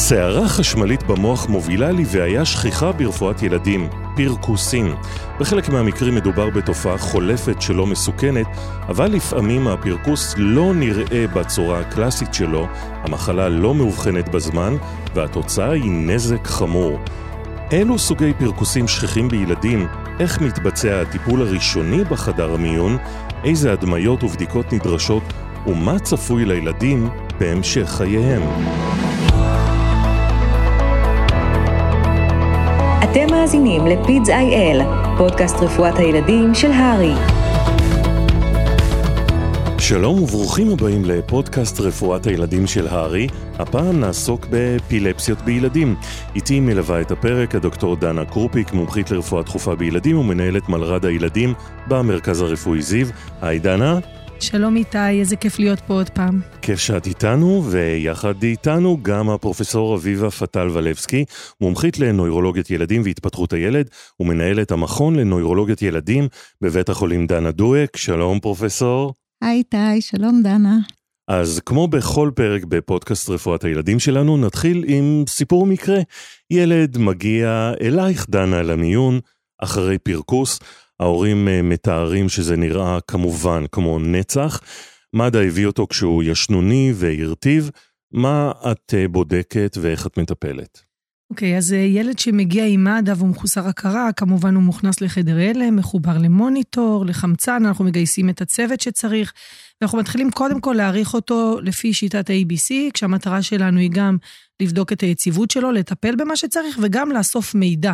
סערה חשמלית במוח מובילה לבעיה שכיחה ברפואת ילדים, פרכוסים. בחלק מהמקרים מדובר בתופעה חולפת שלא מסוכנת, אבל לפעמים הפרכוס לא נראה בצורה הקלאסית שלו, המחלה לא מאובחנת בזמן, והתוצאה היא נזק חמור. אילו סוגי פרכוסים שכיחים בילדים, איך מתבצע הטיפול הראשוני בחדר המיון, איזה הדמיות ובדיקות נדרשות, ומה צפוי לילדים בהמשך חייהם. אתם מאזינים לפידס איי-אל, פודקאסט רפואת הילדים של הרי. שלום וברוכים הבאים לפודקאסט רפואת הילדים של הארי. הפעם נעסוק באפילפסיות בילדים. איתי מלווה את הפרק הדוקטור דנה קרופיק, מומחית לרפואה דחופה בילדים ומנהלת מלר"ד הילדים במרכז הרפואי זיו. היי דנה. שלום איתי, איזה כיף להיות פה עוד פעם. כיף שאת איתנו, ויחד איתנו גם הפרופסור אביבה פטל ולבסקי, מומחית לנוירולוגיית ילדים והתפתחות הילד, ומנהלת המכון לנוירולוגיית ילדים בבית החולים דנה דואק. שלום פרופסור. היי איתי, שלום דנה. אז כמו בכל פרק בפודקאסט רפואת הילדים שלנו, נתחיל עם סיפור מקרה. ילד מגיע אלייך, דנה, למיון, אחרי פרכוס. ההורים אה, מתארים שזה נראה כמובן כמו נצח. מד"א הביא אותו כשהוא ישנוני והרטיב. מה את אה, בודקת ואיך את מטפלת? אוקיי, okay, אז אה, ילד שמגיע עם מד"א והוא מחוסר הכרה, כמובן הוא מוכנס לחדר הלם, מחובר למוניטור, לחמצן, אנחנו מגייסים את הצוות שצריך, ואנחנו מתחילים קודם כל להעריך אותו לפי שיטת ה-ABC, כשהמטרה שלנו היא גם לבדוק את היציבות שלו, לטפל במה שצריך, וגם לאסוף מידע.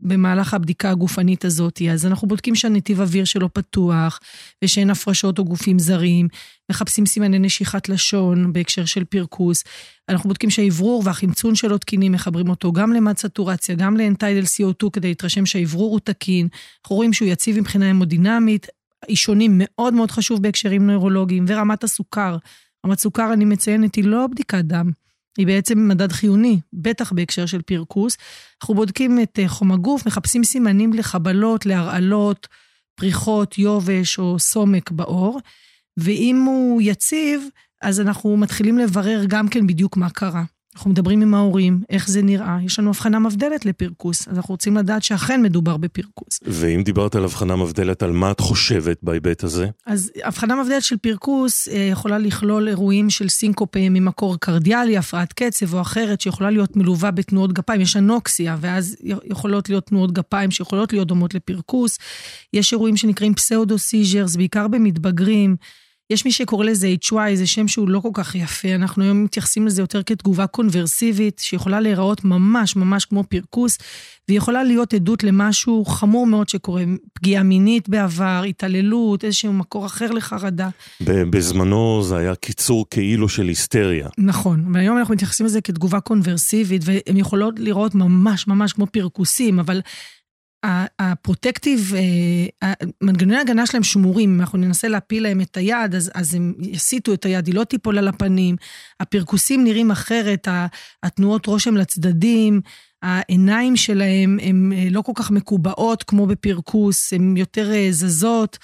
במהלך הבדיקה הגופנית הזאת. אז אנחנו בודקים שהנתיב אוויר שלו פתוח, ושאין הפרשות או גופים זרים, מחפשים סימני נשיכת לשון בהקשר של פרכוס. אנחנו בודקים שהאוורור והחמצון שלו תקינים, מחברים אותו גם למד סטורציה, גם לאנטיידל CO2 כדי להתרשם שהאוורור הוא תקין. אנחנו רואים שהוא יציב מבחינה המודינמית. אישונים מאוד מאוד חשוב בהקשרים נוירולוגיים, ורמת הסוכר. רמת סוכר, אני מציינת, היא לא בדיקת דם. היא בעצם מדד חיוני, בטח בהקשר של פרכוס. אנחנו בודקים את אה, חום הגוף, מחפשים סימנים לחבלות, להרעלות, פריחות, יובש או סומק בעור, ואם הוא יציב, אז אנחנו מתחילים לברר גם כן בדיוק מה קרה. אנחנו מדברים עם ההורים, איך זה נראה, יש לנו הבחנה מבדלת לפרכוס, אז אנחנו רוצים לדעת שאכן מדובר בפרכוס. ואם דיברת על הבחנה מבדלת, על מה את חושבת בהיבט הזה? אז הבחנה מבדלת של פרכוס אה, יכולה לכלול אירועים של סינקופה ממקור קרדיאלי, הפרעת קצב או אחרת, שיכולה להיות מלווה בתנועות גפיים, יש אנוקסיה, ואז יכולות להיות תנועות גפיים שיכולות להיות דומות לפרכוס. יש אירועים שנקראים pseudo-seizures, בעיקר במתבגרים. יש מי שקורא לזה HY, זה שם שהוא לא כל כך יפה, אנחנו היום מתייחסים לזה יותר כתגובה קונברסיבית, שיכולה להיראות ממש ממש כמו פרכוס, והיא יכולה להיות עדות למשהו חמור מאוד שקורה, פגיעה מינית בעבר, התעללות, איזשהו מקור אחר לחרדה. בזמנו זה היה קיצור כאילו של היסטריה. נכון, והיום אנחנו מתייחסים לזה כתגובה קונברסיבית, והן יכולות לראות ממש ממש כמו פרכוסים, אבל... הפרוטקטיב, אה, מנגנוני ההגנה שלהם שמורים, אם אנחנו ננסה להפיל להם את היד, אז, אז הם יסיטו את היד, היא לא תיפול על הפנים, הפרכוסים נראים אחרת, התנועות רושם לצדדים, העיניים שלהם הן אה, לא כל כך מקובעות כמו בפרכוס, הן יותר אה, זזות.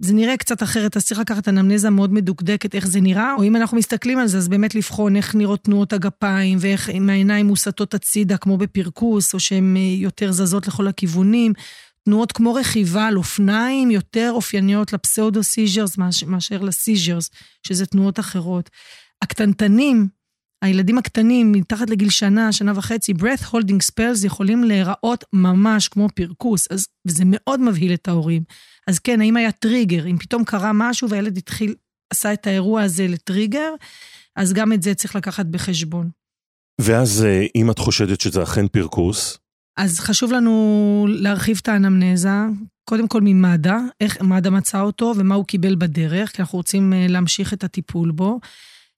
זה נראה קצת אחרת, אז צריך לקחת אנמנזה מאוד מדוקדקת איך זה נראה, או אם אנחנו מסתכלים על זה, אז באמת לבחון איך נראות תנועות הגפיים, ואיך אם העיניים מוסטות הצידה כמו בפרכוס, או שהן אה, יותר זזות לכל הכיוונים. תנועות כמו רכיבה על אופניים יותר אופייניות ל pseudo seizures מאשר ל seizures, שזה תנועות אחרות. הקטנטנים, הילדים הקטנים, מתחת לגיל שנה, שנה וחצי, breath holding spells יכולים להיראות ממש כמו פרכוס, אז, וזה מאוד מבהיל את ההורים. אז כן, האם היה טריגר? אם פתאום קרה משהו והילד התחיל, עשה את האירוע הזה לטריגר, אז גם את זה צריך לקחת בחשבון. ואז אה, אם את חושדת שזה אכן פרכוס? אז חשוב לנו להרחיב את האנמנזה, קודם כל ממד"א, איך מד"א מצא אותו ומה הוא קיבל בדרך, כי אנחנו רוצים אה, להמשיך את הטיפול בו.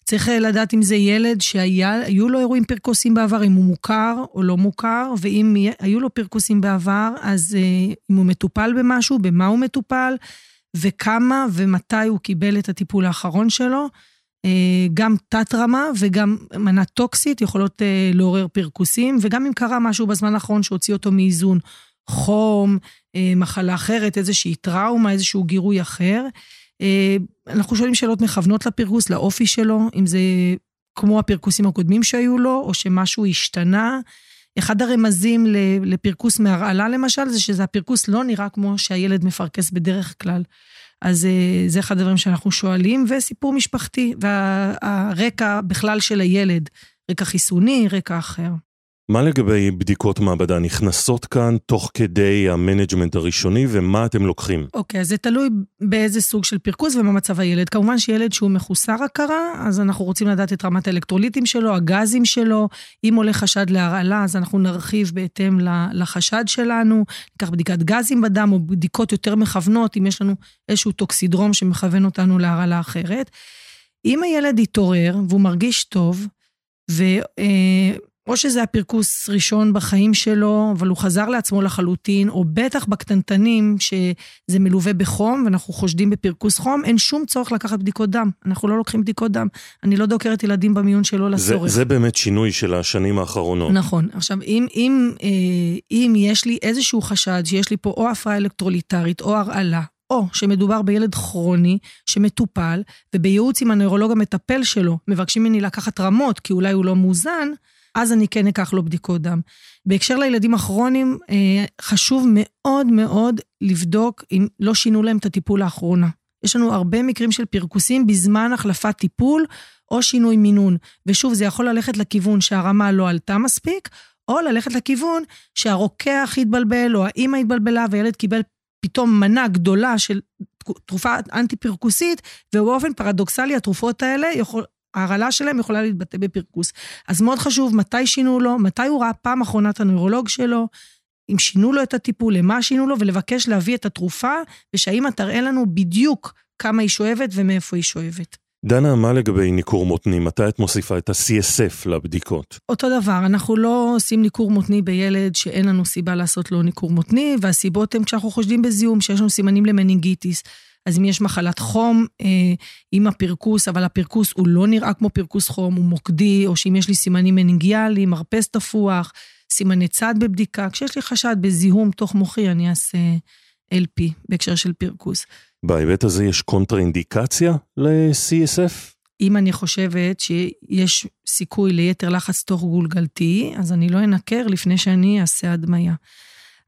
צריך אה, לדעת אם זה ילד שהיו לו אירועים פרכוסים בעבר, אם הוא מוכר או לא מוכר, ואם היו לו פרכוסים בעבר, אז אה, אם הוא מטופל במשהו, במה הוא מטופל, וכמה ומתי הוא קיבל את הטיפול האחרון שלו. אה, גם תת-רמה וגם מנה טוקסית יכולות לעורר פרכוסים, וגם אם קרה משהו בזמן האחרון שהוציא אותו מאיזון, חום, מחלה אחרת, איזושהי טראומה, איזשהו גירוי אחר. אנחנו שואלים שאלות מכוונות לפרכוס, לאופי שלו, אם זה כמו הפרכוסים הקודמים שהיו לו, או שמשהו השתנה. אחד הרמזים לפרכוס מהרעלה למשל, זה שזה הפרכוס לא נראה כמו שהילד מפרכס בדרך כלל. אז אה, זה אחד הדברים שאנחנו שואלים, וסיפור משפחתי, והרקע בכלל של הילד, רקע חיסוני, רקע אחר. מה לגבי בדיקות מעבדה נכנסות כאן תוך כדי ה management הראשוני, ומה אתם לוקחים? אוקיי, okay, זה תלוי באיזה סוג של פרכוס ומה מצב הילד. כמובן שילד שהוא מחוסר הכרה, אז אנחנו רוצים לדעת את רמת האלקטרוליטים שלו, הגזים שלו. אם עולה חשד להרעלה, אז אנחנו נרחיב בהתאם לחשד שלנו. ניקח בדיקת גזים בדם, או בדיקות יותר מכוונות, אם יש לנו איזשהו טוקסידרום שמכוון אותנו להרעלה אחרת. אם הילד יתעורר והוא מרגיש טוב, ו... או שזה הפרכוס ראשון בחיים שלו, אבל הוא חזר לעצמו לחלוטין, או בטח בקטנטנים, שזה מלווה בחום, ואנחנו חושדים בפרכוס חום, אין שום צורך לקחת בדיקות דם. אנחנו לא לוקחים בדיקות דם. אני לא דוקרת ילדים במיון שלא לצורך. זה, זה באמת שינוי של השנים האחרונות. נכון. עכשיו, אם, אם, אה, אם יש לי איזשהו חשד שיש לי פה או הפרעה אלקטרוליטרית, או הרעלה, או שמדובר בילד כרוני שמטופל, ובייעוץ עם הנוירולוג המטפל שלו מבקשים ממני לקחת רמות, כי אולי הוא לא מאוזן, אז אני כן אקח לו בדיקות דם. בהקשר לילדים הכרוניים, אה, חשוב מאוד מאוד לבדוק אם לא שינו להם את הטיפול לאחרונה. יש לנו הרבה מקרים של פרכוסים בזמן החלפת טיפול או שינוי מינון. ושוב, זה יכול ללכת לכיוון שהרמה לא עלתה מספיק, או ללכת לכיוון שהרוקח התבלבל, או האימא התבלבלה, והילד קיבל פתאום מנה גדולה של תרופה אנטי-פרכוסית, ובאופן פרדוקסלי התרופות האלה יכול, ההרעלה שלהם יכולה להתבטא בפרכוס. אז מאוד חשוב מתי שינו לו, מתי הוא ראה פעם אחרונה את הנוירולוג שלו, אם שינו לו את הטיפול, למה שינו לו, ולבקש להביא את התרופה, ושהאימא תראה לנו בדיוק כמה היא שואבת ומאיפה היא שואבת. דנה, מה לגבי ניכור מותני? מתי את מוסיפה את ה-CSF לבדיקות? אותו דבר, אנחנו לא עושים ניקור מותני בילד שאין לנו סיבה לעשות לו ניקור מותני, והסיבות הן כשאנחנו חושדים בזיהום, שיש לנו סימנים למנינגיטיס. אז אם יש מחלת חום אה, עם הפרכוס, אבל הפרכוס הוא לא נראה כמו פרכוס חום, הוא מוקדי, או שאם יש לי סימנים מנינגיאליים, מרפס תפוח, סימני צד בבדיקה, כשיש לי חשד בזיהום תוך מוחי, אני אעשה LP בהקשר של פרכוס. בהיבט הזה יש קונטראינדיקציה ל-CSF? אם אני חושבת שיש סיכוי ליתר לחץ תוך גולגלתי, אז אני לא אנקר לפני שאני אעשה הדמיה.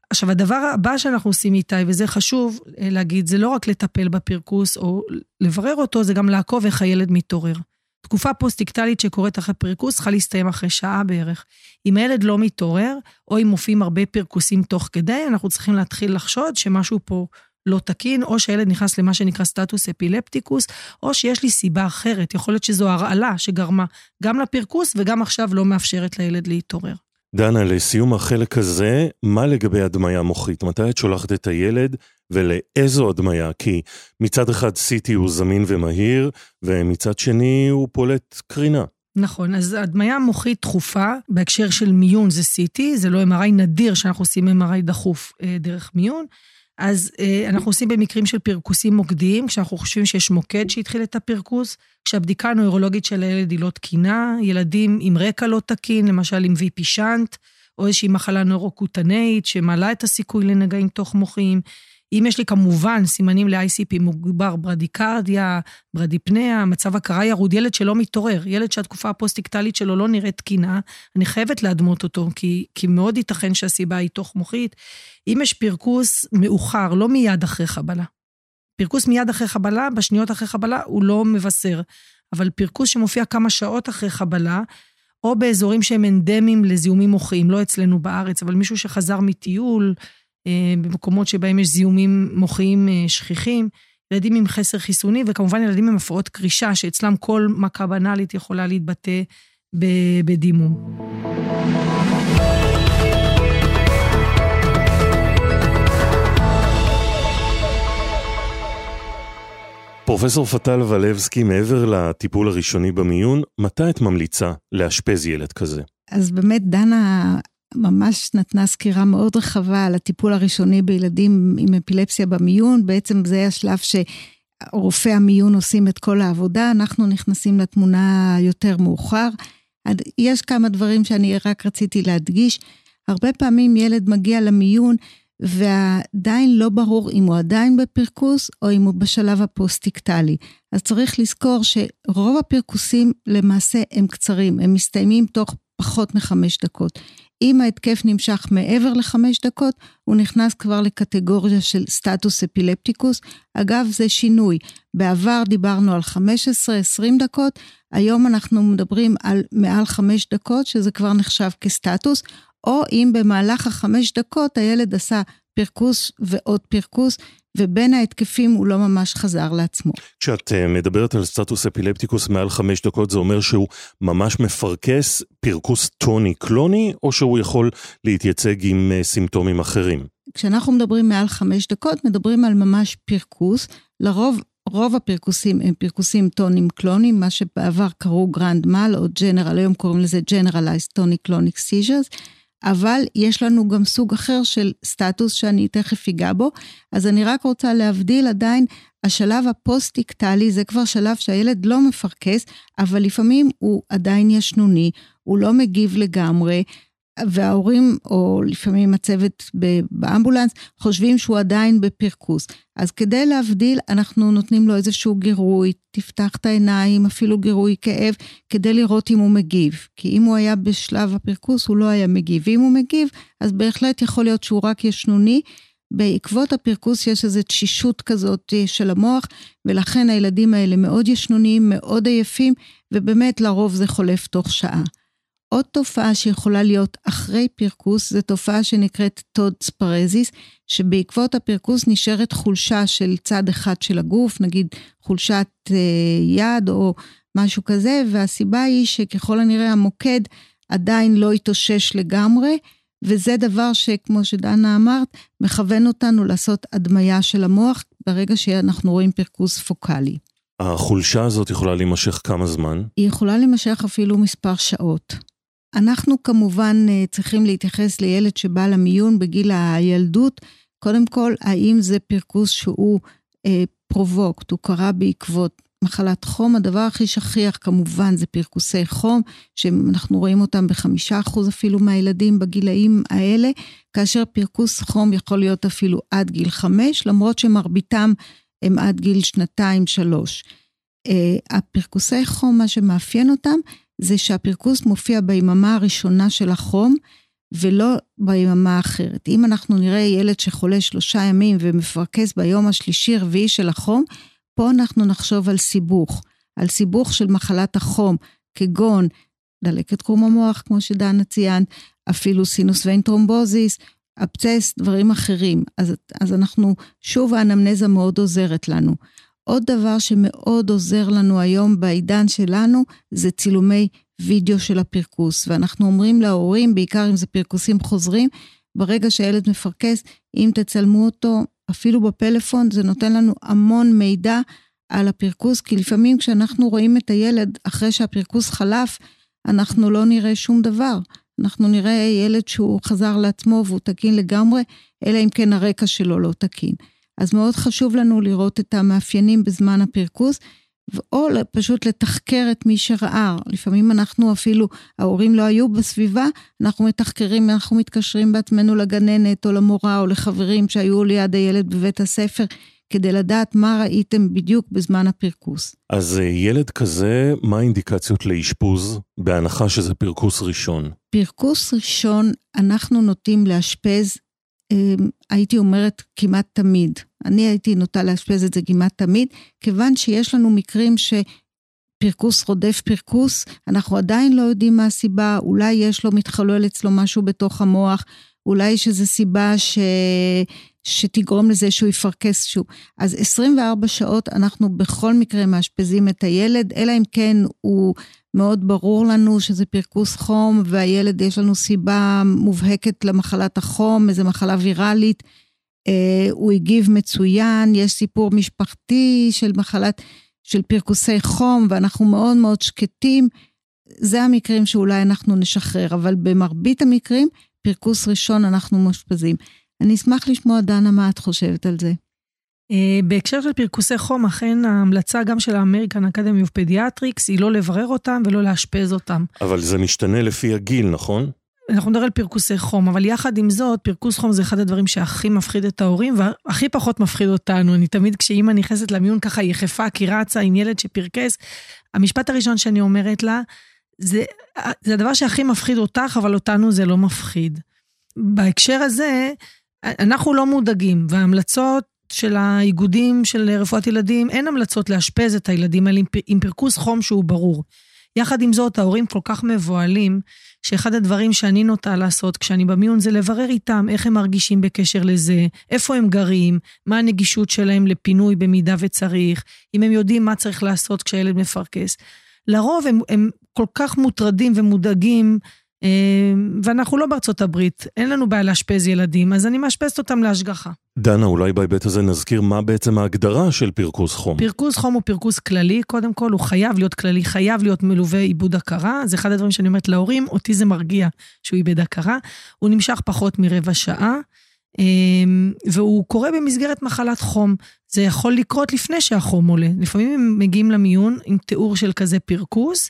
עכשיו, הדבר הבא שאנחנו עושים איתי, וזה חשוב אה, להגיד, זה לא רק לטפל בפרכוס או לברר אותו, זה גם לעקוב איך הילד מתעורר. תקופה פוסט-טקטלית שקורית אחרי פרכוס צריכה להסתיים אחרי שעה בערך. אם הילד לא מתעורר, או אם מופיעים הרבה פרכוסים תוך כדי, אנחנו צריכים להתחיל לחשוד שמשהו פה לא תקין, או שהילד נכנס למה שנקרא סטטוס אפילפטיקוס, או שיש לי סיבה אחרת. יכול להיות שזו הרעלה שגרמה גם לפרכוס וגם עכשיו לא מאפשרת לילד להתעורר. דנה, לסיום החלק הזה, מה לגבי הדמיה מוחית? מתי את שולחת את הילד ולאיזו הדמיה? כי מצד אחד CT הוא זמין ומהיר, ומצד שני הוא פולט קרינה. נכון, אז הדמיה מוחית דחופה, בהקשר של מיון זה CT, זה לא MRI נדיר שאנחנו עושים MRI דחוף אה, דרך מיון. אז אה, אנחנו עושים במקרים של פרכוסים מוקדיים, כשאנחנו חושבים שיש מוקד שהתחיל את הפרכוס, כשהבדיקה הנוירולוגית של הילד היא לא תקינה, ילדים עם רקע לא תקין, למשל עם VP שאנט, או איזושהי מחלה נוירוקוטנאית שמעלה את הסיכוי לנגעים תוך מוחיים, אם יש לי כמובן סימנים ל-ICP מוגבר ברדיקרדיה, ברדיפניה, מצב הכרה ירוד, ילד שלא מתעורר, ילד שהתקופה הפוסט-טקטלית שלו לא נראית תקינה, אני חייבת להדמות אותו, כי, כי מאוד ייתכן שהסיבה היא תוך מוחית. אם יש פרכוס מאוחר, לא מיד אחרי חבלה. פרכוס מיד אחרי חבלה, בשניות אחרי חבלה, הוא לא מבשר. אבל פרכוס שמופיע כמה שעות אחרי חבלה, או באזורים שהם אנדמיים לזיהומים מוחיים, לא אצלנו בארץ, אבל מישהו שחזר מטיול, במקומות שבהם יש זיהומים מוחיים אה, שכיחים, ילדים עם חסר חיסוני, וכמובן ילדים עם הפרעות קרישה, שאצלם כל מכה בנאלית יכולה להתבטא בדימום. פרופסור פטל ולבסקי, מעבר לטיפול הראשוני במיון, מתי את ממליצה לאשפז ילד כזה? אז באמת, דנה ממש נתנה סקירה מאוד רחבה על הטיפול הראשוני בילדים עם אפילפסיה במיון. בעצם זה השלב שרופאי המיון עושים את כל העבודה, אנחנו נכנסים לתמונה יותר מאוחר. יש כמה דברים שאני רק רציתי להדגיש. הרבה פעמים ילד מגיע למיון ועדיין לא ברור אם הוא עדיין בפרכוס או אם הוא בשלב הפוסט-איקטלי. אז צריך לזכור שרוב הפרכוסים למעשה הם קצרים, הם מסתיימים תוך פחות מחמש דקות. אם ההתקף נמשך מעבר לחמש דקות, הוא נכנס כבר לקטגוריה של סטטוס אפילפטיקוס. אגב, זה שינוי. בעבר דיברנו על 15-20 דקות, היום אנחנו מדברים על מעל חמש דקות, שזה כבר נחשב כסטטוס, או אם במהלך החמש דקות הילד עשה פרכוס ועוד פרכוס, ובין ההתקפים הוא לא ממש חזר לעצמו. כשאת אה, מדברת על סטטוס אפילפטיקוס מעל חמש דקות, זה אומר שהוא ממש מפרכס פרכוס טוני-קלוני, או שהוא יכול להתייצג עם אה, סימפטומים אחרים? כשאנחנו מדברים מעל חמש דקות, מדברים על ממש פרכוס. לרוב, רוב הפרכוסים הם פרכוסים טוניים קלוניים, מה שבעבר קראו grand mal או general, היום קוראים לזה Generalized Tonic Clonic Seizures. אבל יש לנו גם סוג אחר של סטטוס שאני תכף אגע בו. אז אני רק רוצה להבדיל עדיין, השלב הפוסט-איקטלי זה כבר שלב שהילד לא מפרכס, אבל לפעמים הוא עדיין ישנוני, הוא לא מגיב לגמרי, וההורים, או לפעמים הצוות באמבולנס, חושבים שהוא עדיין בפרכוס. אז כדי להבדיל, אנחנו נותנים לו איזשהו גירוי, תפתח את העיניים, אפילו גירוי כאב, כדי לראות אם הוא מגיב. כי אם הוא היה בשלב הפרכוס, הוא לא היה מגיב. ואם הוא מגיב, אז בהחלט יכול להיות שהוא רק ישנוני. בעקבות הפרכוס יש איזו תשישות כזאת אה, של המוח, ולכן הילדים האלה מאוד ישנוניים, מאוד עייפים, ובאמת לרוב זה חולף תוך שעה. עוד תופעה שיכולה להיות אחרי פרכוס, זו תופעה שנקראת Todd's paresis, שבעקבות הפרכוס נשארת חולשה של צד אחד של הגוף, נגיד חולשת אה, יד או משהו כזה, והסיבה היא שככל הנראה המוקד עדיין לא התאושש לגמרי, וזה דבר שכמו שדנה אמרת, מכוון אותנו לעשות הדמיה של המוח ברגע שאנחנו רואים פרקוס פוקאלי. החולשה הזאת יכולה להימשך כמה זמן? היא יכולה להימשך אפילו מספר שעות. אנחנו כמובן אה, צריכים להתייחס לילד שבא למיון בגיל הילדות. קודם כל, האם זה פרכוס שהוא אה, פרובוקט, הוא קרה בעקבות מחלת חום. הדבר הכי שכיח כמובן זה פרכוסי חום, שאנחנו רואים אותם בחמישה אחוז אפילו מהילדים בגילאים האלה, כאשר פרכוס חום יכול להיות אפילו עד גיל חמש, למרות שמרביתם הם עד גיל שנתיים-שלוש. אה, הפרכוסי חום, מה שמאפיין אותם, זה שהפרכוס מופיע ביממה הראשונה של החום, ולא ביממה האחרת. אם אנחנו נראה ילד שחולה שלושה ימים ומפרכס ביום השלישי-רביעי של החום, פה אנחנו נחשוב על סיבוך, על סיבוך של מחלת החום, כגון דלקת קרום המוח, כמו שדנה ציינת, אפילו sinus vein thrombosis, אבצס, דברים אחרים. אז, אז אנחנו, שוב האנמנזה מאוד עוזרת לנו. עוד דבר שמאוד עוזר לנו היום בעידן שלנו, זה צילומי וידאו של הפרכוס. ואנחנו אומרים להורים, בעיקר אם זה פרכוסים חוזרים, ברגע שהילד מפרכס, אם תצלמו אותו, אפילו בפלאפון, זה נותן לנו המון מידע על הפרכוס, כי לפעמים כשאנחנו רואים את הילד אחרי שהפרכוס חלף, אנחנו לא נראה שום דבר. אנחנו נראה ילד שהוא חזר לעצמו והוא תקין לגמרי, אלא אם כן הרקע שלו לא תקין. אז מאוד חשוב לנו לראות את המאפיינים בזמן הפרכוס, או פשוט לתחקר את מי שראה. לפעמים אנחנו אפילו, ההורים לא היו בסביבה, אנחנו מתחקרים, אנחנו מתקשרים בעצמנו לגננת או למורה או לחברים שהיו ליד הילד בבית הספר. כדי לדעת מה ראיתם בדיוק בזמן הפרכוס. אז אה, ילד כזה, מה האינדיקציות לאשפוז, בהנחה שזה פרכוס ראשון? פרכוס ראשון, אנחנו נוטים לאשפז אמ, הייתי אומרת כמעט תמיד. אני הייתי נוטה לאשפז את זה כמעט תמיד, כיוון שיש לנו מקרים שפרכוס רודף פרכוס, אנחנו עדיין לא יודעים מה הסיבה, אולי יש לו, מתחולל אצלו משהו בתוך המוח, אולי יש איזו סיבה ש... שתגרום לזה שהוא יפרכס שוב. אז 24 שעות אנחנו בכל מקרה מאשפזים את הילד, אלא אם כן הוא מאוד ברור לנו שזה פרכוס חום, והילד, יש לנו סיבה מובהקת למחלת החום, איזו מחלה ויראלית. אה, הוא הגיב מצוין, יש סיפור משפחתי של מחלת, של פרכוסי חום, ואנחנו מאוד מאוד שקטים. זה המקרים שאולי אנחנו נשחרר, אבל במרבית המקרים, פרכוס ראשון אנחנו מאשפזים. אני אשמח לשמוע, דנה, מה את חושבת על זה. Uh, בהקשר של פרכוסי חום, אכן ההמלצה גם של ה American Academy of Pediatrics היא לא לברר אותם ולא לאשפז אותם. אבל זה משתנה לפי הגיל, נכון? אנחנו נדבר על פרכוסי חום, אבל יחד עם זאת, פרכוס חום זה אחד הדברים שהכי מפחיד את ההורים, והכי פחות מפחיד אותנו. אני תמיד, כשאימא נכנסת למיון ככה יחפה, כי רצה עם ילד שפרכס, המשפט הראשון שאני אומרת לה, זה, זה הדבר שהכי מפחיד אותך, אבל אותנו זה לא מפחיד. בהקשר הזה, אנחנו לא מודאגים, וההמלצות של האיגודים של רפואת ילדים, אין המלצות לאשפז את הילדים האלה עם פרכוס חום שהוא ברור. יחד עם זאת, ההורים כל כך מבוהלים, שאחד הדברים שאני נוטה לעשות כשאני במיון זה לברר איתם איך הם מרגישים בקשר לזה, איפה הם גרים, מה הנגישות שלהם לפינוי במידה וצריך, אם הם יודעים מה צריך לעשות כשהילד מפרכס. לרוב הם, הם כל כך מוטרדים ומודאגים ואנחנו לא בארצות הברית, אין לנו בעיה לאשפז ילדים, אז אני מאשפזת אותם להשגחה. דנה, אולי בהיבט הזה נזכיר מה בעצם ההגדרה של פרכוס חום. פרכוס חום הוא פרכוס כללי, קודם כל הוא חייב להיות כללי, חייב להיות מלווה עיבוד הכרה, זה אחד הדברים שאני אומרת להורים, אותי זה מרגיע שהוא איבד הכרה. הוא נמשך פחות מרבע שעה, אמ, והוא קורה במסגרת מחלת חום. זה יכול לקרות לפני שהחום עולה. לפעמים הם מגיעים למיון עם תיאור של כזה פרכוס.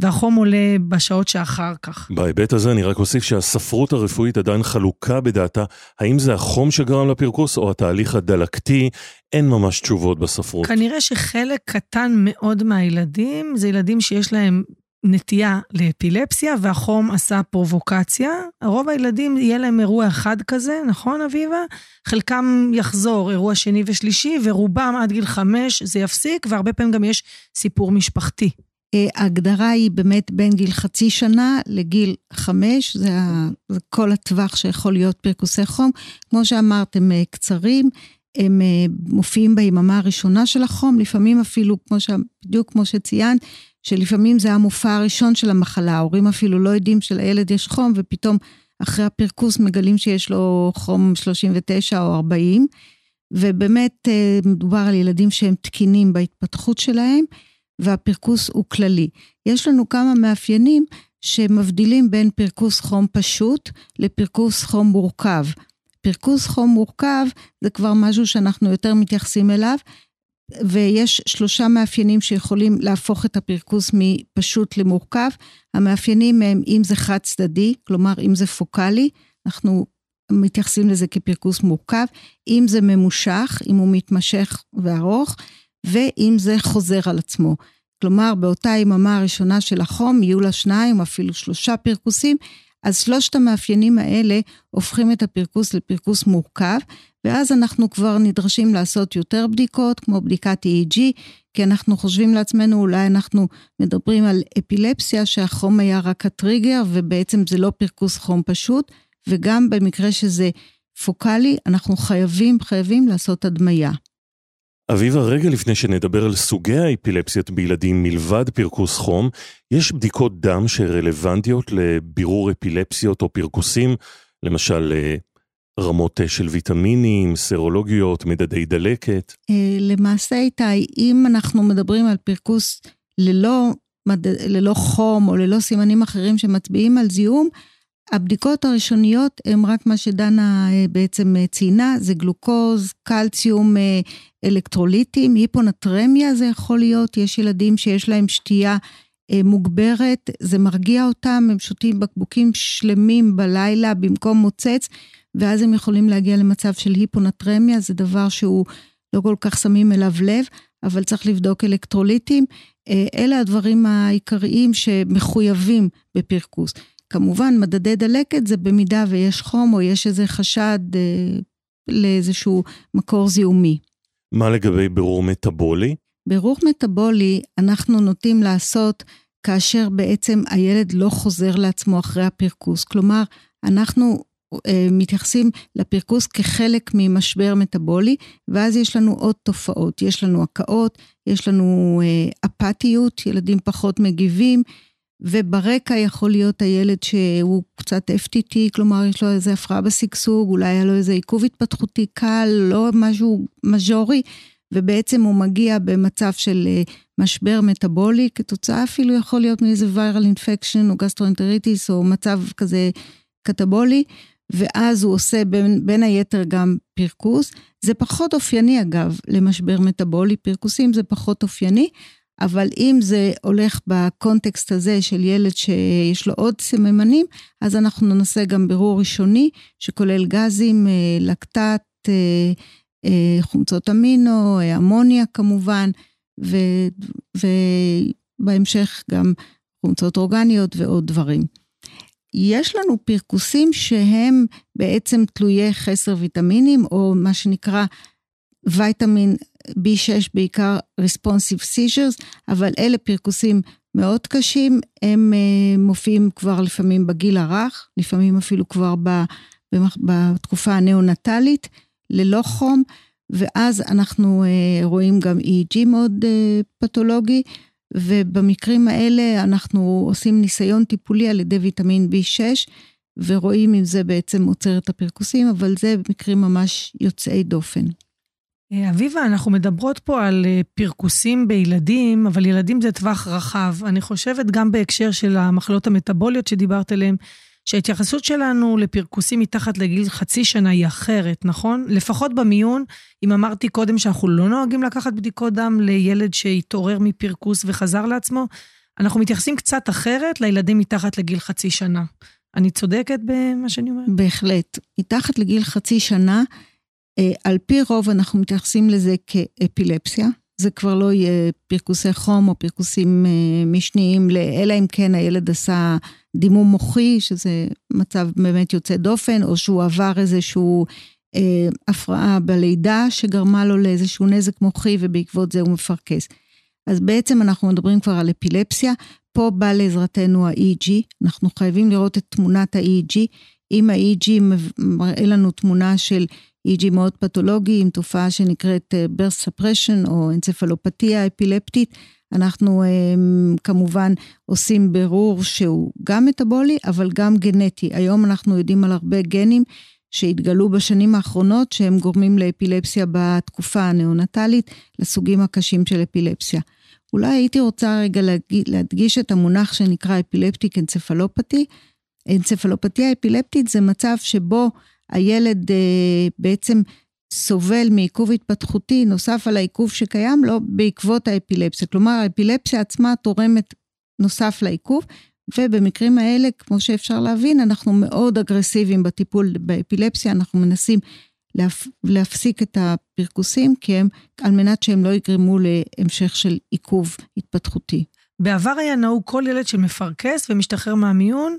והחום עולה בשעות שאחר כך. בהיבט הזה אני רק אוסיף שהספרות הרפואית עדיין חלוקה בדעתה, האם זה החום שגרם לפרכוס או התהליך הדלקתי, אין ממש תשובות בספרות. כנראה שחלק קטן מאוד מהילדים זה ילדים שיש להם נטייה לאפילפסיה והחום עשה פרובוקציה. רוב הילדים יהיה להם אירוע אחד כזה, נכון אביבה? חלקם יחזור אירוע שני ושלישי ורובם עד גיל חמש זה יפסיק והרבה פעמים גם יש סיפור משפחתי. אה, ההגדרה היא באמת בין גיל חצי שנה לגיל חמש, זה, זה כל הטווח שיכול להיות פרקוסי חום. כמו שאמרת, הם אה, קצרים, הם אה, מופיעים ביממה הראשונה של החום, לפעמים אפילו, כמו ש... בדיוק כמו שציינת, שלפעמים זה המופע הראשון של המחלה, ההורים אפילו לא יודעים שלילד יש חום, ופתאום אחרי הפרקוס מגלים שיש לו חום 39 או 40, ובאמת מדובר על ילדים שהם תקינים בהתפתחות שלהם. והפרכוס הוא כללי. יש לנו כמה מאפיינים שמבדילים בין פרכוס חום פשוט לפרכוס חום מורכב. פרכוס חום מורכב זה כבר משהו שאנחנו יותר מתייחסים אליו, ויש שלושה מאפיינים שיכולים להפוך את הפרכוס מפשוט למורכב. המאפיינים הם אם זה חד צדדי, כלומר אם זה פוקאלי, אנחנו מתייחסים לזה כפרכוס מורכב, אם זה ממושך, אם הוא מתמשך וארוך, ואם זה חוזר על עצמו. כלומר, באותה יממה הראשונה של החום יהיו לה שניים, אפילו שלושה פרכוסים, אז שלושת המאפיינים האלה הופכים את הפרכוס לפרכוס מורכב, ואז אנחנו כבר נדרשים לעשות יותר בדיקות, כמו בדיקת EEG, כי אנחנו חושבים לעצמנו, אולי אנחנו מדברים על אפילפסיה, שהחום היה רק הטריגר, ובעצם זה לא פרכוס חום פשוט, וגם במקרה שזה פוקאלי, אנחנו חייבים, חייבים לעשות הדמיה. אביבה, רגע לפני שנדבר על סוגי האפילפסיות בילדים מלבד פרכוס חום, יש בדיקות דם שרלוונטיות לבירור אפילפסיות או פרכוסים, למשל אה, רמות אה, של ויטמינים, סרולוגיות, מדדי דלקת? אה, למעשה, איתי, אם אנחנו מדברים על פרכוס ללא, ללא חום או ללא סימנים אחרים שמצביעים על זיהום, הבדיקות הראשוניות הן רק מה שדנה אה, בעצם אה, ציינה, זה גלוקוז, קלציום, אה, אלקטרוליטים, היפונטרמיה זה יכול להיות, יש ילדים שיש להם שתייה מוגברת, זה מרגיע אותם, הם שותים בקבוקים שלמים בלילה במקום מוצץ, ואז הם יכולים להגיע למצב של היפונטרמיה, זה דבר שהוא לא כל כך שמים אליו לב, אבל צריך לבדוק אלקטרוליטים. אלה הדברים העיקריים שמחויבים בפרכוס. כמובן, מדדי דלקת זה במידה ויש חום או יש איזה חשד אה, לאיזשהו מקור זיהומי. מה לגבי בירור מטאבולי? בירור מטאבולי אנחנו נוטים לעשות כאשר בעצם הילד לא חוזר לעצמו אחרי הפרכוס. כלומר, אנחנו אה, מתייחסים לפרכוס כחלק ממשבר מטאבולי, ואז יש לנו עוד תופעות. יש לנו הקאות, יש לנו אה, אפתיות, ילדים פחות מגיבים. וברקע יכול להיות הילד שהוא קצת FTT, כלומר יש לו איזה הפרעה בשגשוג, אולי היה לו איזה עיכוב התפתחותי קל, לא משהו מז'ורי, ובעצם הוא מגיע במצב של אה, משבר מטאבולי, כתוצאה אפילו יכול להיות מאיזה viral infection או גסטרואנטריטיס או מצב כזה קטבולי, ואז הוא עושה בין, בין היתר גם פרכוס. זה פחות אופייני אגב למשבר מטאבולי, פרכוסים זה פחות אופייני, אבל אם זה הולך בקונטקסט הזה של ילד שיש לו עוד סממנים, אז אנחנו נעשה גם בירור ראשוני שכולל גזים, אה, לקטט, אה, אה, חומצות אמינו, אמוניה כמובן, ו, ובהמשך גם חומצות אורגניות ועוד דברים. יש לנו פרכוסים שהם בעצם תלויי חסר ויטמינים, או מה שנקרא ויטמין B6 בעיקר responsive seizures, אבל אלה פרכוסים מאוד קשים, הם uh, מופיעים כבר לפעמים בגיל הרך, לפעמים אפילו כבר ב, בתקופה הנאונטלית, ללא חום, ואז אנחנו uh, רואים גם EEG מאוד uh, פתולוגי, ובמקרים האלה אנחנו עושים ניסיון טיפולי על ידי ויטמין B6, ורואים אם זה בעצם עוצר את הפרכוסים, אבל זה מקרים ממש יוצאי דופן. אה, אביבה, אנחנו מדברות פה על אה, פרכוסים בילדים, אבל ילדים זה טווח רחב. אני חושבת גם בהקשר של המחלות המטבוליות שדיברת עליהן, שההתייחסות שלנו לפרכוסים מתחת לגיל חצי שנה היא אחרת, נכון? לפחות במיון, אם אמרתי קודם שאנחנו לא נוהגים לקחת בדיקות דם לילד שהתעורר מפרכוס וחזר לעצמו, אנחנו מתייחסים קצת אחרת לילדים מתחת לגיל חצי שנה. אני צודקת במה שאני אומרת? בהחלט. מתחת לגיל חצי שנה, על פי רוב אנחנו מתייחסים לזה כאפילפסיה. זה כבר לא יהיה פרכוסי חום או פרכוסים אה, משניים, אלא אם כן הילד עשה דימום מוחי, שזה מצב באמת יוצא דופן, או שהוא עבר איזשהו אה, הפרעה בלידה שגרמה לו לאיזשהו נזק מוחי ובעקבות זה הוא מפרכס. אז בעצם אנחנו מדברים כבר על אפילפסיה, פה בא לעזרתנו ה-EG, אנחנו חייבים לראות את תמונת ה-EG. אם ה-EG מראה לנו תמונה של EG מאוד פתולוגי עם תופעה שנקראת אה, burst suppression או אנצפלופתיה אפילפטית. אנחנו um, כמובן עושים בירור שהוא גם מטבולי, אבל גם גנטי. היום אנחנו יודעים על הרבה גנים שהתגלו בשנים האחרונות, שהם גורמים לאפילפסיה בתקופה הנאונטלית, לסוגים הקשים של אפילפסיה. אולי הייתי רוצה רגע להדגיש את המונח שנקרא אפילפטיק אנצפלופתי. אנצפלופתיה אפילפטית זה מצב שבו הילד אה, בעצם סובל מעיכוב התפתחותי נוסף על העיכוב שקיים לו בעקבות האפילפסיה. כלומר, האפילפסיה עצמה תורמת נוסף לעיכוב, ובמקרים האלה, כמו שאפשר להבין, אנחנו מאוד אגרסיביים בטיפול באפילפסיה, אנחנו מנסים להפ... להפסיק את הפרכוסים, כי הם, על מנת שהם לא יגרמו להמשך של עיכוב התפתחותי. בעבר היה נהוג כל ילד שמפרכס ומשתחרר מהמיון,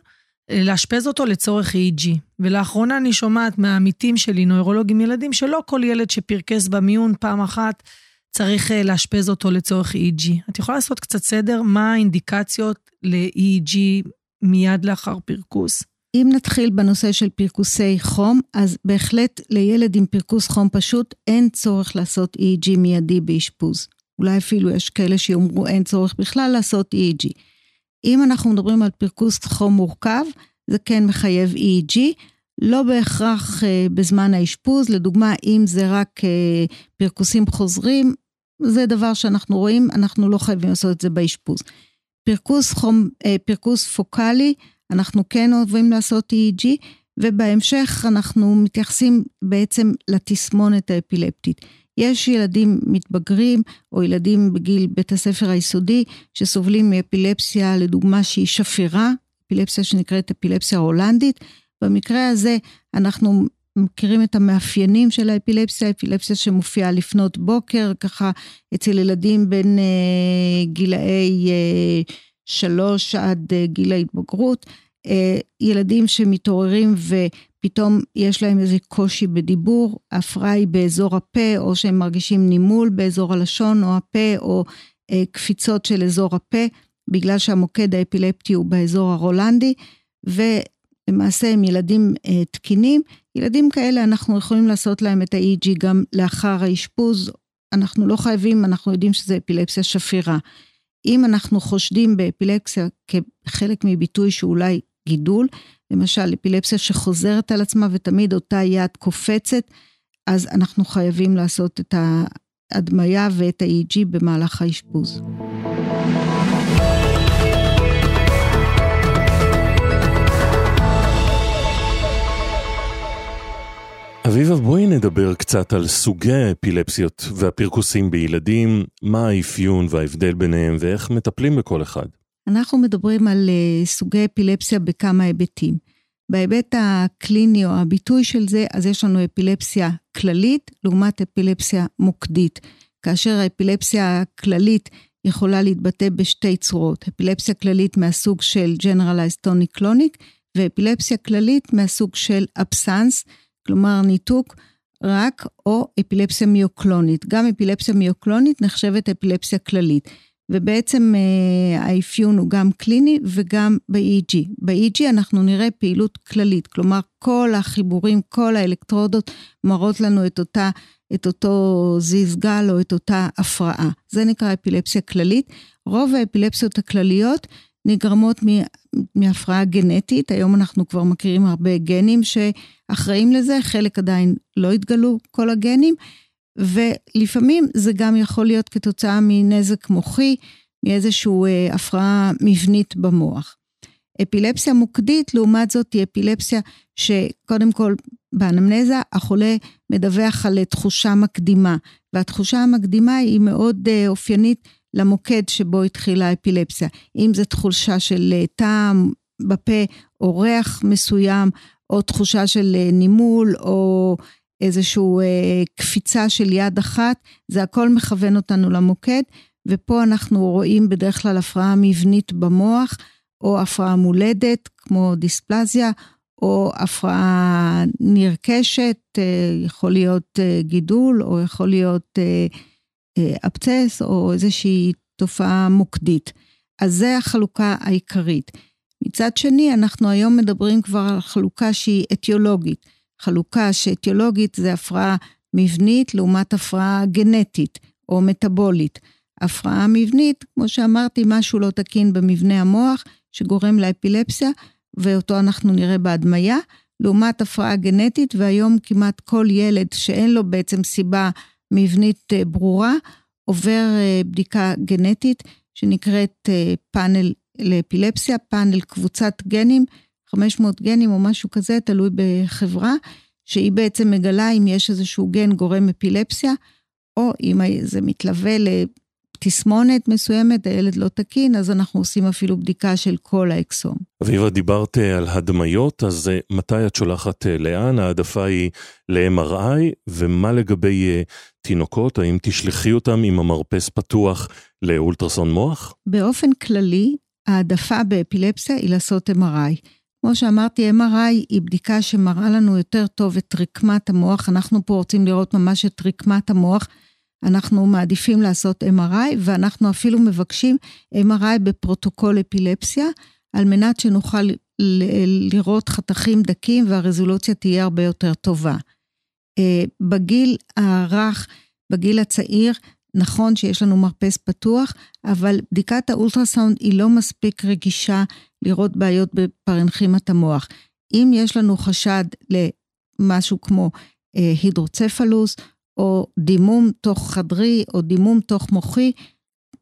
לאשפז אותו לצורך EEG. ולאחרונה אני שומעת מהעמיתים שלי, נוירולוגים ילדים, שלא כל ילד שפרכס במיון פעם אחת צריך אה, לאשפז אותו לצורך EEG. את יכולה לעשות קצת סדר? מה האינדיקציות ל-EEG מיד לאחר פרכוס? אם נתחיל בנושא של פרכוסי חום, אז בהחלט לילד עם פרכוס חום פשוט אין צורך לעשות EEG מיידי באשפוז. אולי אפילו יש כאלה שיאמרו אין צורך בכלל לעשות EEG. אם אנחנו מדברים על פרכוס חום מורכב, זה כן מחייב EEG, לא בהכרח uh, בזמן האשפוז, לדוגמה, אם זה רק uh, פרכוסים חוזרים, זה דבר שאנחנו רואים, אנחנו לא חייבים לעשות את זה באשפוז. פרכוס חום, uh, פרכוס פוקאלי, אנחנו כן אוהבים לעשות EEG, ובהמשך אנחנו מתייחסים בעצם לתסמונת האפילפטית. יש ילדים מתבגרים או ילדים בגיל בית הספר היסודי שסובלים מאפילפסיה, לדוגמה שהיא שפירה, אפילפסיה שנקראת אפילפסיה הולנדית. במקרה הזה אנחנו מכירים את המאפיינים של האפילפסיה, אפילפסיה שמופיעה לפנות בוקר, ככה אצל ילדים בין אה, גילאי אה, שלוש עד אה, גיל ההתבגרות. אה, ילדים שמתעוררים ופתאום יש להם איזה קושי בדיבור, ההפרעה היא באזור הפה, או שהם מרגישים נימול באזור הלשון או הפה, או אה, קפיצות של אזור הפה, בגלל שהמוקד האפילפטי הוא באזור הרולנדי, ולמעשה הם ילדים אה, תקינים. ילדים כאלה, אנחנו יכולים לעשות להם את ה-EG גם לאחר האשפוז. אנחנו לא חייבים, אנחנו יודעים שזה אפילפסיה שפירה. אם אנחנו חושדים באפילפסיה כחלק מביטוי שאולי גידול, למשל אפילפסיה שחוזרת על עצמה ותמיד אותה יד קופצת, אז אנחנו חייבים לעשות את ההדמיה ואת ה-EG במהלך האשפוז. אביבה, בואי נדבר קצת על סוגי האפילפסיות והפרכוסים בילדים, מה האפיון וההבדל ביניהם ואיך מטפלים בכל אחד. אנחנו מדברים על uh, סוגי אפילפסיה בכמה היבטים. בהיבט הקליני או הביטוי של זה, אז יש לנו אפילפסיה כללית לעומת אפילפסיה מוקדית. כאשר האפילפסיה הכללית יכולה להתבטא בשתי צורות, אפילפסיה כללית מהסוג של Generalized Tonic Clonic ואפילפסיה כללית מהסוג של אבסנס, כלומר ניתוק רק או אפילפסיה מיוקלונית. גם אפילפסיה מיוקלונית נחשבת אפילפסיה כללית. ובעצם אה, האפיון הוא גם קליני וגם ב-EG. ב-EG אנחנו נראה פעילות כללית, כלומר כל החיבורים, כל האלקטרודות מראות לנו את, אותה, את אותו זיז גל או את אותה הפרעה. זה נקרא אפילפסיה כללית. רוב האפילפסיות הכלליות נגרמות מהפרעה גנטית, היום אנחנו כבר מכירים הרבה גנים שאחראים לזה, חלק עדיין לא התגלו כל הגנים, ולפעמים זה גם יכול להיות כתוצאה מנזק מוחי, מאיזושהי אה, הפרעה מבנית במוח. אפילפסיה מוקדית, לעומת זאת, היא אפילפסיה שקודם כל באנמנזה החולה מדווח על תחושה מקדימה, והתחושה המקדימה היא מאוד אה, אופיינית למוקד שבו התחילה האפילפסיה. אם זו תחושה של אה, טעם בפה או ריח מסוים, או תחושה של אה, נימול, או איזושהי אה, קפיצה של יד אחת, זה הכל מכוון אותנו למוקד, ופה אנחנו רואים בדרך כלל הפרעה מבנית במוח, או הפרעה מולדת, כמו דיספלזיה, או הפרעה נרכשת, יכול להיות גידול, או יכול להיות אבצס או איזושהי תופעה מוקדית. אז זה החלוקה העיקרית. מצד שני, אנחנו היום מדברים כבר על חלוקה שהיא אתיולוגית. חלוקה שאתיולוגית זה הפרעה מבנית לעומת הפרעה גנטית או מטבולית. הפרעה מבנית, כמו שאמרתי, משהו לא תקין במבנה המוח שגורם לאפילפסיה, ואותו אנחנו נראה בהדמיה, לעומת הפרעה גנטית, והיום כמעט כל ילד שאין לו בעצם סיבה מבנית אה, ברורה, עובר אה, בדיקה גנטית שנקראת אה, פאנל לאפילפסיה, פאנל קבוצת גנים, 500 גנים או משהו כזה, תלוי בחברה, שהיא בעצם מגלה אם יש איזשהו גן גורם אפילפסיה, או אם זה מתלווה תסמונת מסוימת, הילד לא תקין, אז אנחנו עושים אפילו בדיקה של כל האקסום. אביבה, דיברת אה, על הדמיות, אז אה, מתי את שולחת אה, לאן? העדפה היא ל-MRI, ומה לגבי תינוקות? האם תשלחי אותם עם המרפס פתוח לאולטרסון מוח? באופן כללי, העדפה באפילפסיה היא לעשות MRI. כמו שאמרתי, MRI היא בדיקה שמראה לנו יותר טוב את רקמת המוח. אנחנו פה רוצים לראות ממש את רקמת המוח. אנחנו מעדיפים לעשות MRI, ואנחנו אפילו מבקשים MRI בפרוטוקול אפילפסיה, על מנת שנוכל לראות חתכים דקים והרזולוציה תהיה הרבה יותר טובה. אה, בגיל הרך, בגיל הצעיר, נכון שיש לנו מרפס פתוח, אבל בדיקת האולטרסאונד היא לא מספיק רגישה לראות בעיות בפרנכימת המוח. אם יש לנו חשד למשהו כמו אה, הידרוצפלוס או דימום תוך חדרי או דימום תוך מוחי,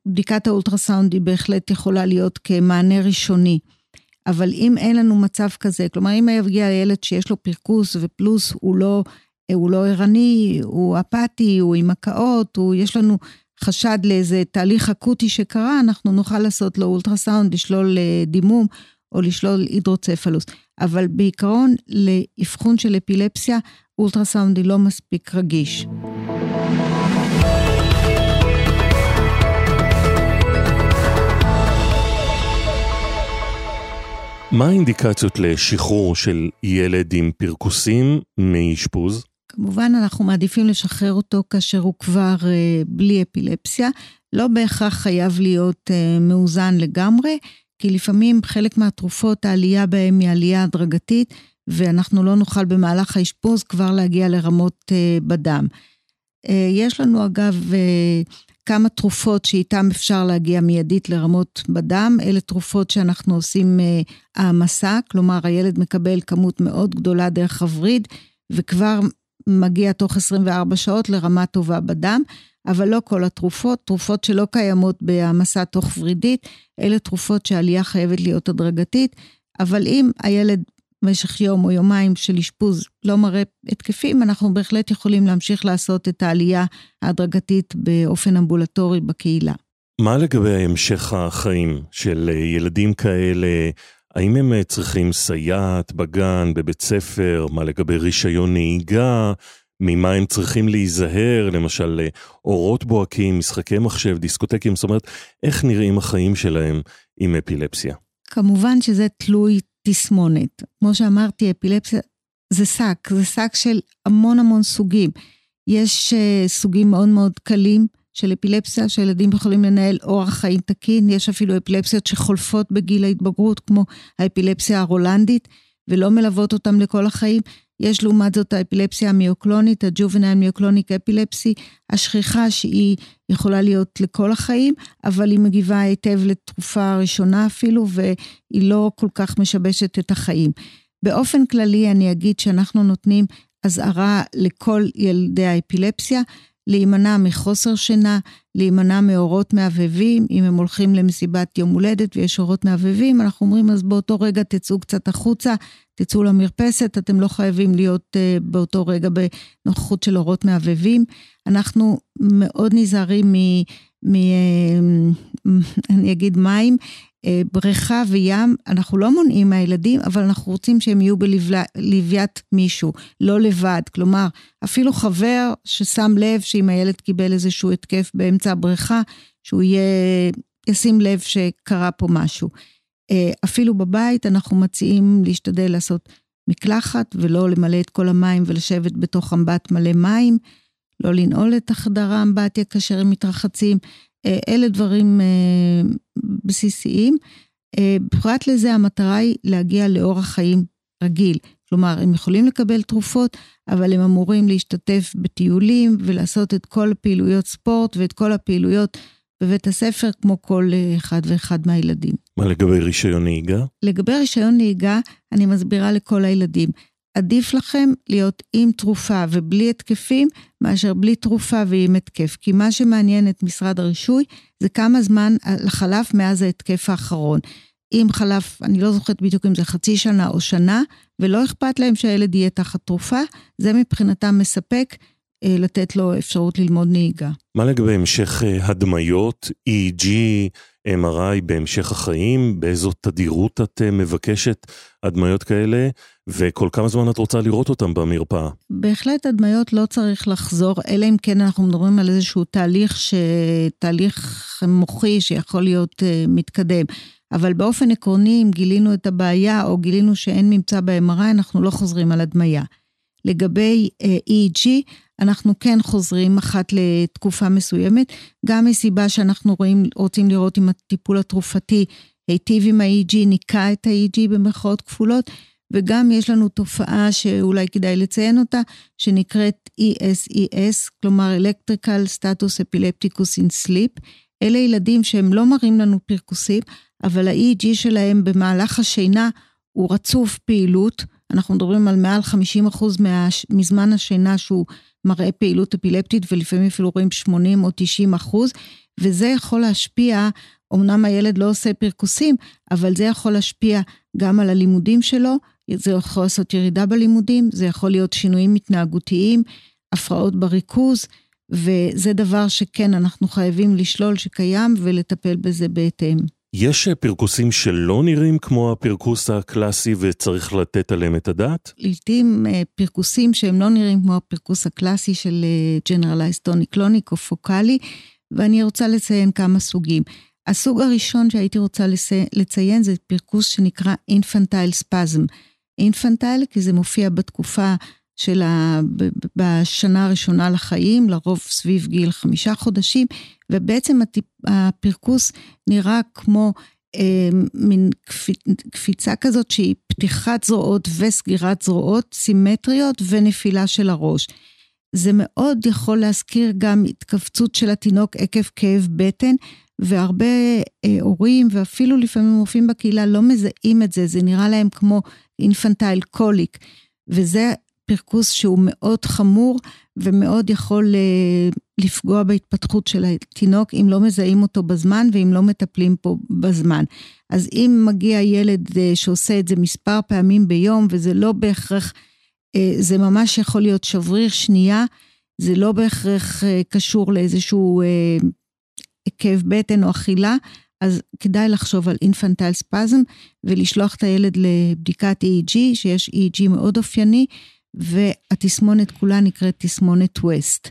בדיקת האולטרסאונד היא בהחלט יכולה להיות כמענה ראשוני. אבל אם אין לנו מצב כזה, כלומר אם יגיע ילד שיש לו פרכוס ופלוס הוא לא, הוא לא ערני, הוא אפאתי, הוא עם הקאות, יש לנו חשד לאיזה תהליך אקוטי שקרה, אנחנו נוכל לעשות לו אולטרסאונד, לשלול אה, דימום או לשלול הידרוצפלוס. אבל בעיקרון, לאבחון של אפילפסיה, אולטרסאונד היא לא מספיק רגיש. מה האינדיקציות לשחרור של ילד עם פרכוסים מאשפוז? כמובן, אנחנו מעדיפים לשחרר אותו כאשר הוא כבר uh, בלי אפילפסיה. לא בהכרח חייב להיות uh, מאוזן לגמרי, כי לפעמים חלק מהתרופות, העלייה בהן היא עלייה הדרגתית, ואנחנו לא נוכל במהלך האשפוז כבר להגיע לרמות uh, בדם. Uh, יש לנו אגב uh, כמה תרופות שאיתן אפשר להגיע מיידית לרמות בדם. אלה תרופות שאנחנו עושים uh, העמסה, כלומר הילד מקבל כמות מאוד גדולה דרך הווריד, וכבר מגיע תוך 24 שעות לרמה טובה בדם. אבל לא כל התרופות, תרופות שלא קיימות בהעמסה תוך ורידית, אלה תרופות שהעלייה חייבת להיות הדרגתית, אבל אם הילד במשך יום או יומיים של אשפוז לא מראה התקפים, אנחנו בהחלט יכולים להמשיך לעשות את העלייה ההדרגתית באופן אמבולטורי בקהילה. מה לגבי המשך החיים של ילדים כאלה? האם הם צריכים סייעת בגן, בבית ספר? מה לגבי רישיון נהיגה? ממה הם צריכים להיזהר, למשל אורות בוהקים, משחקי מחשב, דיסקוטקים, זאת אומרת, איך נראים החיים שלהם עם אפילפסיה? כמובן שזה תלוי תסמונת. כמו שאמרתי, אפילפסיה זה שק, זה שק של המון המון סוגים. יש uh, סוגים מאוד מאוד קלים של אפילפסיה, שילדים יכולים לנהל אורח חיים תקין, יש אפילו אפילפסיות שחולפות בגיל ההתבגרות, כמו האפילפסיה הרולנדית, ולא מלוות אותם לכל החיים. יש לעומת זאת האפילפסיה המיוקלונית, הג'ובנל מיוקלוניק אפילפסי, השכיחה שהיא יכולה להיות לכל החיים, אבל היא מגיבה היטב לתרופה ראשונה אפילו, והיא לא כל כך משבשת את החיים. באופן כללי אני אגיד שאנחנו נותנים אזהרה לכל ילדי האפילפסיה, להימנע מחוסר שינה, להימנע מאורות מהבהבים, אם הם הולכים למסיבת יום הולדת ויש אורות מהבהבים, אנחנו אומרים אז באותו רגע תצאו קצת החוצה, תצאו למרפסת, אתם לא חייבים להיות uh, באותו רגע בנוכחות של אורות מהבהבים. אנחנו מאוד נזהרים מ... מ uh, אני אגיד מים, בריכה וים, אנחנו לא מונעים מהילדים, אבל אנחנו רוצים שהם יהיו בלוויית מישהו, לא לבד. כלומר, אפילו חבר ששם לב שאם הילד קיבל איזשהו התקף באמצע הבריכה, שהוא יהיה, ישים לב שקרה פה משהו. אה, אפילו בבית אנחנו מציעים להשתדל לעשות מקלחת ולא למלא את כל המים ולשבת בתוך אמבט מלא מים, לא לנעול את החדר האמבטיה כאשר הם מתרחצים. אה, אלה דברים אה, בסיסיים. פרט לזה המטרה היא להגיע לאורח חיים רגיל. כלומר, הם יכולים לקבל תרופות, אבל הם אמורים להשתתף בטיולים ולעשות את כל הפעילויות ספורט ואת כל הפעילויות בבית הספר, כמו כל אחד ואחד מהילדים. מה לגבי רישיון נהיגה? לגבי רישיון נהיגה, אני מסבירה לכל הילדים. עדיף לכם להיות עם תרופה ובלי התקפים, מאשר בלי תרופה ועם התקף. כי מה שמעניין את משרד הרישוי זה כמה זמן חלף מאז ההתקף האחרון. אם חלף, אני לא זוכרת בדיוק אם זה חצי שנה או שנה, ולא אכפת להם שהילד יהיה תחת תרופה, זה מבחינתם מספק. אה, לתת לו אפשרות ללמוד נהיגה. מה לגבי המשך אה, הדמיות, EEG, MRI בהמשך החיים? באיזו תדירות את אה, מבקשת הדמיות כאלה? וכל כמה זמן את רוצה לראות אותם במרפאה? בהחלט הדמיות לא צריך לחזור, אלא אם כן אנחנו מדברים על איזשהו תהליך, ש... תהליך מוחי שיכול להיות uh, מתקדם. אבל באופן עקרוני, אם גילינו את הבעיה או גילינו שאין ממצא ב-MRI, אנחנו לא חוזרים על הדמיה. לגבי uh, EEG, אנחנו כן חוזרים אחת לתקופה מסוימת, גם מסיבה שאנחנו רואים, רוצים לראות אם הטיפול התרופתי היטיב עם ה-EG, ניקה את ה-EG במרכאות כפולות, וגם יש לנו תופעה שאולי כדאי לציין אותה, שנקראת ESES, כלומר Electrical Status Epilepticus in Sleep. אלה ילדים שהם לא מראים לנו פרכוסים, אבל ה-EEG שלהם במהלך השינה הוא רצוף פעילות. אנחנו מדברים על מעל 50% מה, מזמן השינה שהוא מראה פעילות אפילפטית, ולפעמים אפילו רואים 80 או 90 אחוז, וזה יכול להשפיע, אמנם הילד לא עושה פרכוסים, אבל זה יכול להשפיע גם על הלימודים שלו, זה יכול לעשות ירידה בלימודים, זה יכול להיות שינויים התנהגותיים, הפרעות בריכוז, וזה דבר שכן, אנחנו חייבים לשלול שקיים ולטפל בזה בהתאם. יש פרכוסים שלא נראים כמו הפרכוס הקלאסי וצריך לתת עליהם את הדעת? לעתים אה, פרכוסים שהם לא נראים כמו הפרכוס הקלאסי של Generalized Tonic Clonic או פוקאלי, ואני רוצה לציין כמה סוגים. הסוג הראשון שהייתי רוצה לציין זה פרכוס שנקרא אינפנטייל ספזם. אינפנטייל כי זה מופיע בתקופה של ה... בשנה הראשונה לחיים, לרוב סביב גיל חמישה חודשים, ובעצם הטיפ... הפרכוס נראה כמו אה, מין קפיצה כזאת שהיא פתיחת זרועות וסגירת זרועות סימטריות ונפילה של הראש. זה מאוד יכול להזכיר גם התכווצות של התינוק עקב כאב בטן, והרבה אה, הורים ואפילו לפעמים רופאים בקהילה לא מזהים את זה, זה נראה להם כמו אינפנטייל קוליק. וזה פרכוס שהוא מאוד חמור ומאוד יכול אה, לפגוע בהתפתחות של התינוק אם לא מזהים אותו בזמן ואם לא מטפלים פה בזמן. אז אם מגיע ילד אה, שעושה את זה מספר פעמים ביום, וזה לא בהכרח, אה, זה ממש יכול להיות שבריר שנייה, זה לא בהכרח קשור לאיזשהו כאב בטן או אכילה, אז כדאי לחשוב על אינפנטל ספזם ולשלוח את הילד לבדיקת EEG, שיש EEG מאוד אופייני, והתסמונת כולה נקראת תסמונת ווסט.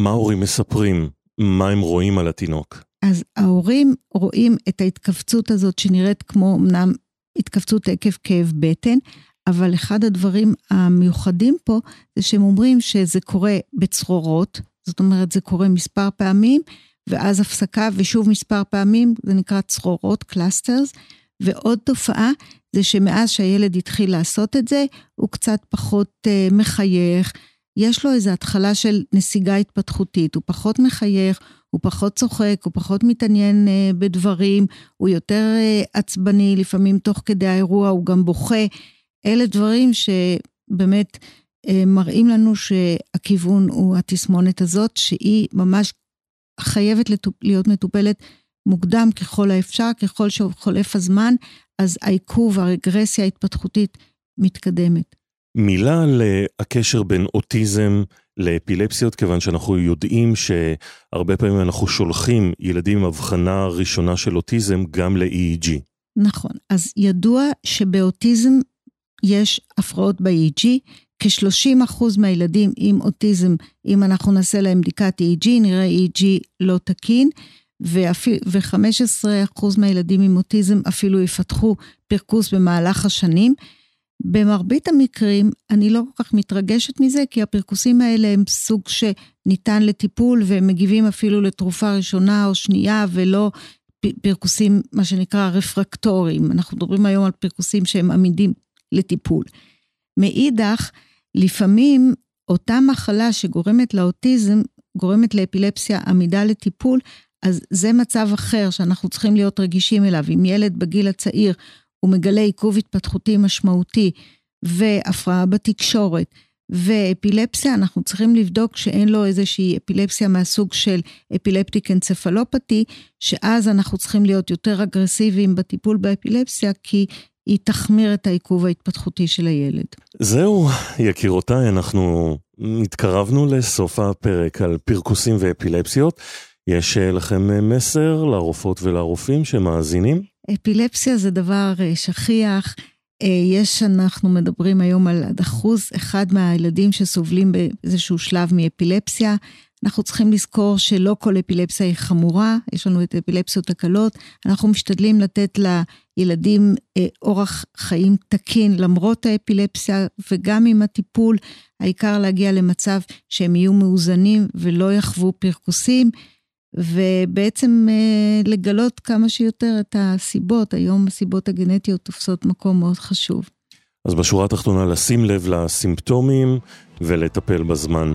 מה ההורים מספרים? מה הם רואים על התינוק? אז ההורים רואים את ההתכווצות הזאת שנראית כמו אמנם התכווצות עקב כאב בטן, אבל אחד הדברים המיוחדים פה זה שהם אומרים שזה קורה בצרורות, זאת אומרת זה קורה מספר פעמים, ואז הפסקה ושוב מספר פעמים, זה נקרא צרורות, clusters. ועוד תופעה זה שמאז שהילד התחיל לעשות את זה, הוא קצת פחות uh, מחייך, יש לו איזו התחלה של נסיגה התפתחותית, הוא פחות מחייך, הוא פחות צוחק, הוא פחות מתעניין uh, בדברים, הוא יותר uh, עצבני, לפעמים תוך כדי האירוע הוא גם בוכה. אלה דברים שבאמת uh, מראים לנו שהכיוון הוא התסמונת הזאת, שהיא ממש חייבת להיות מטופלת מוקדם ככל האפשר, ככל שחולף הזמן, אז העיכוב, הרגרסיה ההתפתחותית מתקדמת. מילה על הקשר בין אוטיזם לאפילפסיות, כיוון שאנחנו יודעים שהרבה פעמים אנחנו שולחים ילדים עם הבחנה ראשונה של אוטיזם גם ל-EEG. נכון, אז ידוע שבאוטיזם יש הפרעות ב-EEG, כ-30% מהילדים עם אוטיזם, אם אנחנו נעשה להם בדיקת EEG, נראה EEG לא תקין, ו-15% מהילדים עם אוטיזם אפילו יפתחו פרכוס במהלך השנים. במרבית המקרים, אני לא כל כך מתרגשת מזה, כי הפרכוסים האלה הם סוג שניתן לטיפול, והם מגיבים אפילו לתרופה ראשונה או שנייה, ולא פרכוסים, מה שנקרא רפרקטוריים. אנחנו מדברים היום על פרכוסים שהם עמידים לטיפול. מאידך, לפעמים אותה מחלה שגורמת לאוטיזם, גורמת לאפילפסיה עמידה לטיפול, אז זה מצב אחר שאנחנו צריכים להיות רגישים אליו. אם ילד בגיל הצעיר הוא מגלה עיכוב התפתחותי משמעותי והפרעה בתקשורת ואפילפסיה, אנחנו צריכים לבדוק שאין לו איזושהי אפילפסיה מהסוג של אפילפטיק אנצפלופתי, שאז אנחנו צריכים להיות יותר אגרסיביים בטיפול באפילפסיה, כי היא תחמיר את העיכוב ההתפתחותי של הילד. זהו, יקירותיי, אנחנו התקרבנו לסוף הפרק על פרכוסים ואפילפסיות. יש אה, לכם אה, מסר לרופאות ולרופאים שמאזינים? אפילפסיה זה דבר אה, שכיח. יש, אנחנו מדברים היום על עד אחוז אחד מהילדים שסובלים באיזשהו שלב מאפילפסיה. אנחנו צריכים לזכור שלא כל אפילפסיה היא חמורה, יש לנו את אפילפסיות הקלות. אנחנו משתדלים לתת לילדים אורח חיים תקין למרות האפילפסיה וגם עם הטיפול. העיקר להגיע למצב שהם יהיו מאוזנים ולא יחוו פרכוסים. ובעצם אה, לגלות כמה שיותר את הסיבות, היום הסיבות הגנטיות תופסות מקום מאוד חשוב. אז בשורה התחתונה לשים לב לסימפטומים ולטפל בזמן.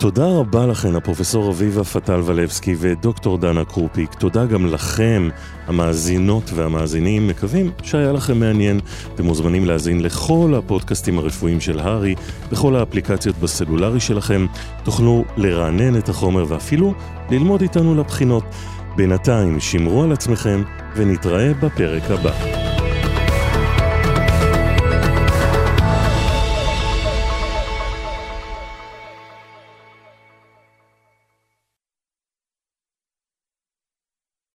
תודה רבה לכן, הפרופסור אביבה פטל ולבסקי ודוקטור דנה קרופיק. תודה גם לכם, המאזינות והמאזינים. מקווים שהיה לכם מעניין. אתם מוזמנים להאזין לכל הפודקאסטים הרפואיים של הארי, בכל האפליקציות בסלולרי שלכם. תוכלו לרענן את החומר ואפילו ללמוד איתנו לבחינות. בינתיים, שמרו על עצמכם ונתראה בפרק הבא.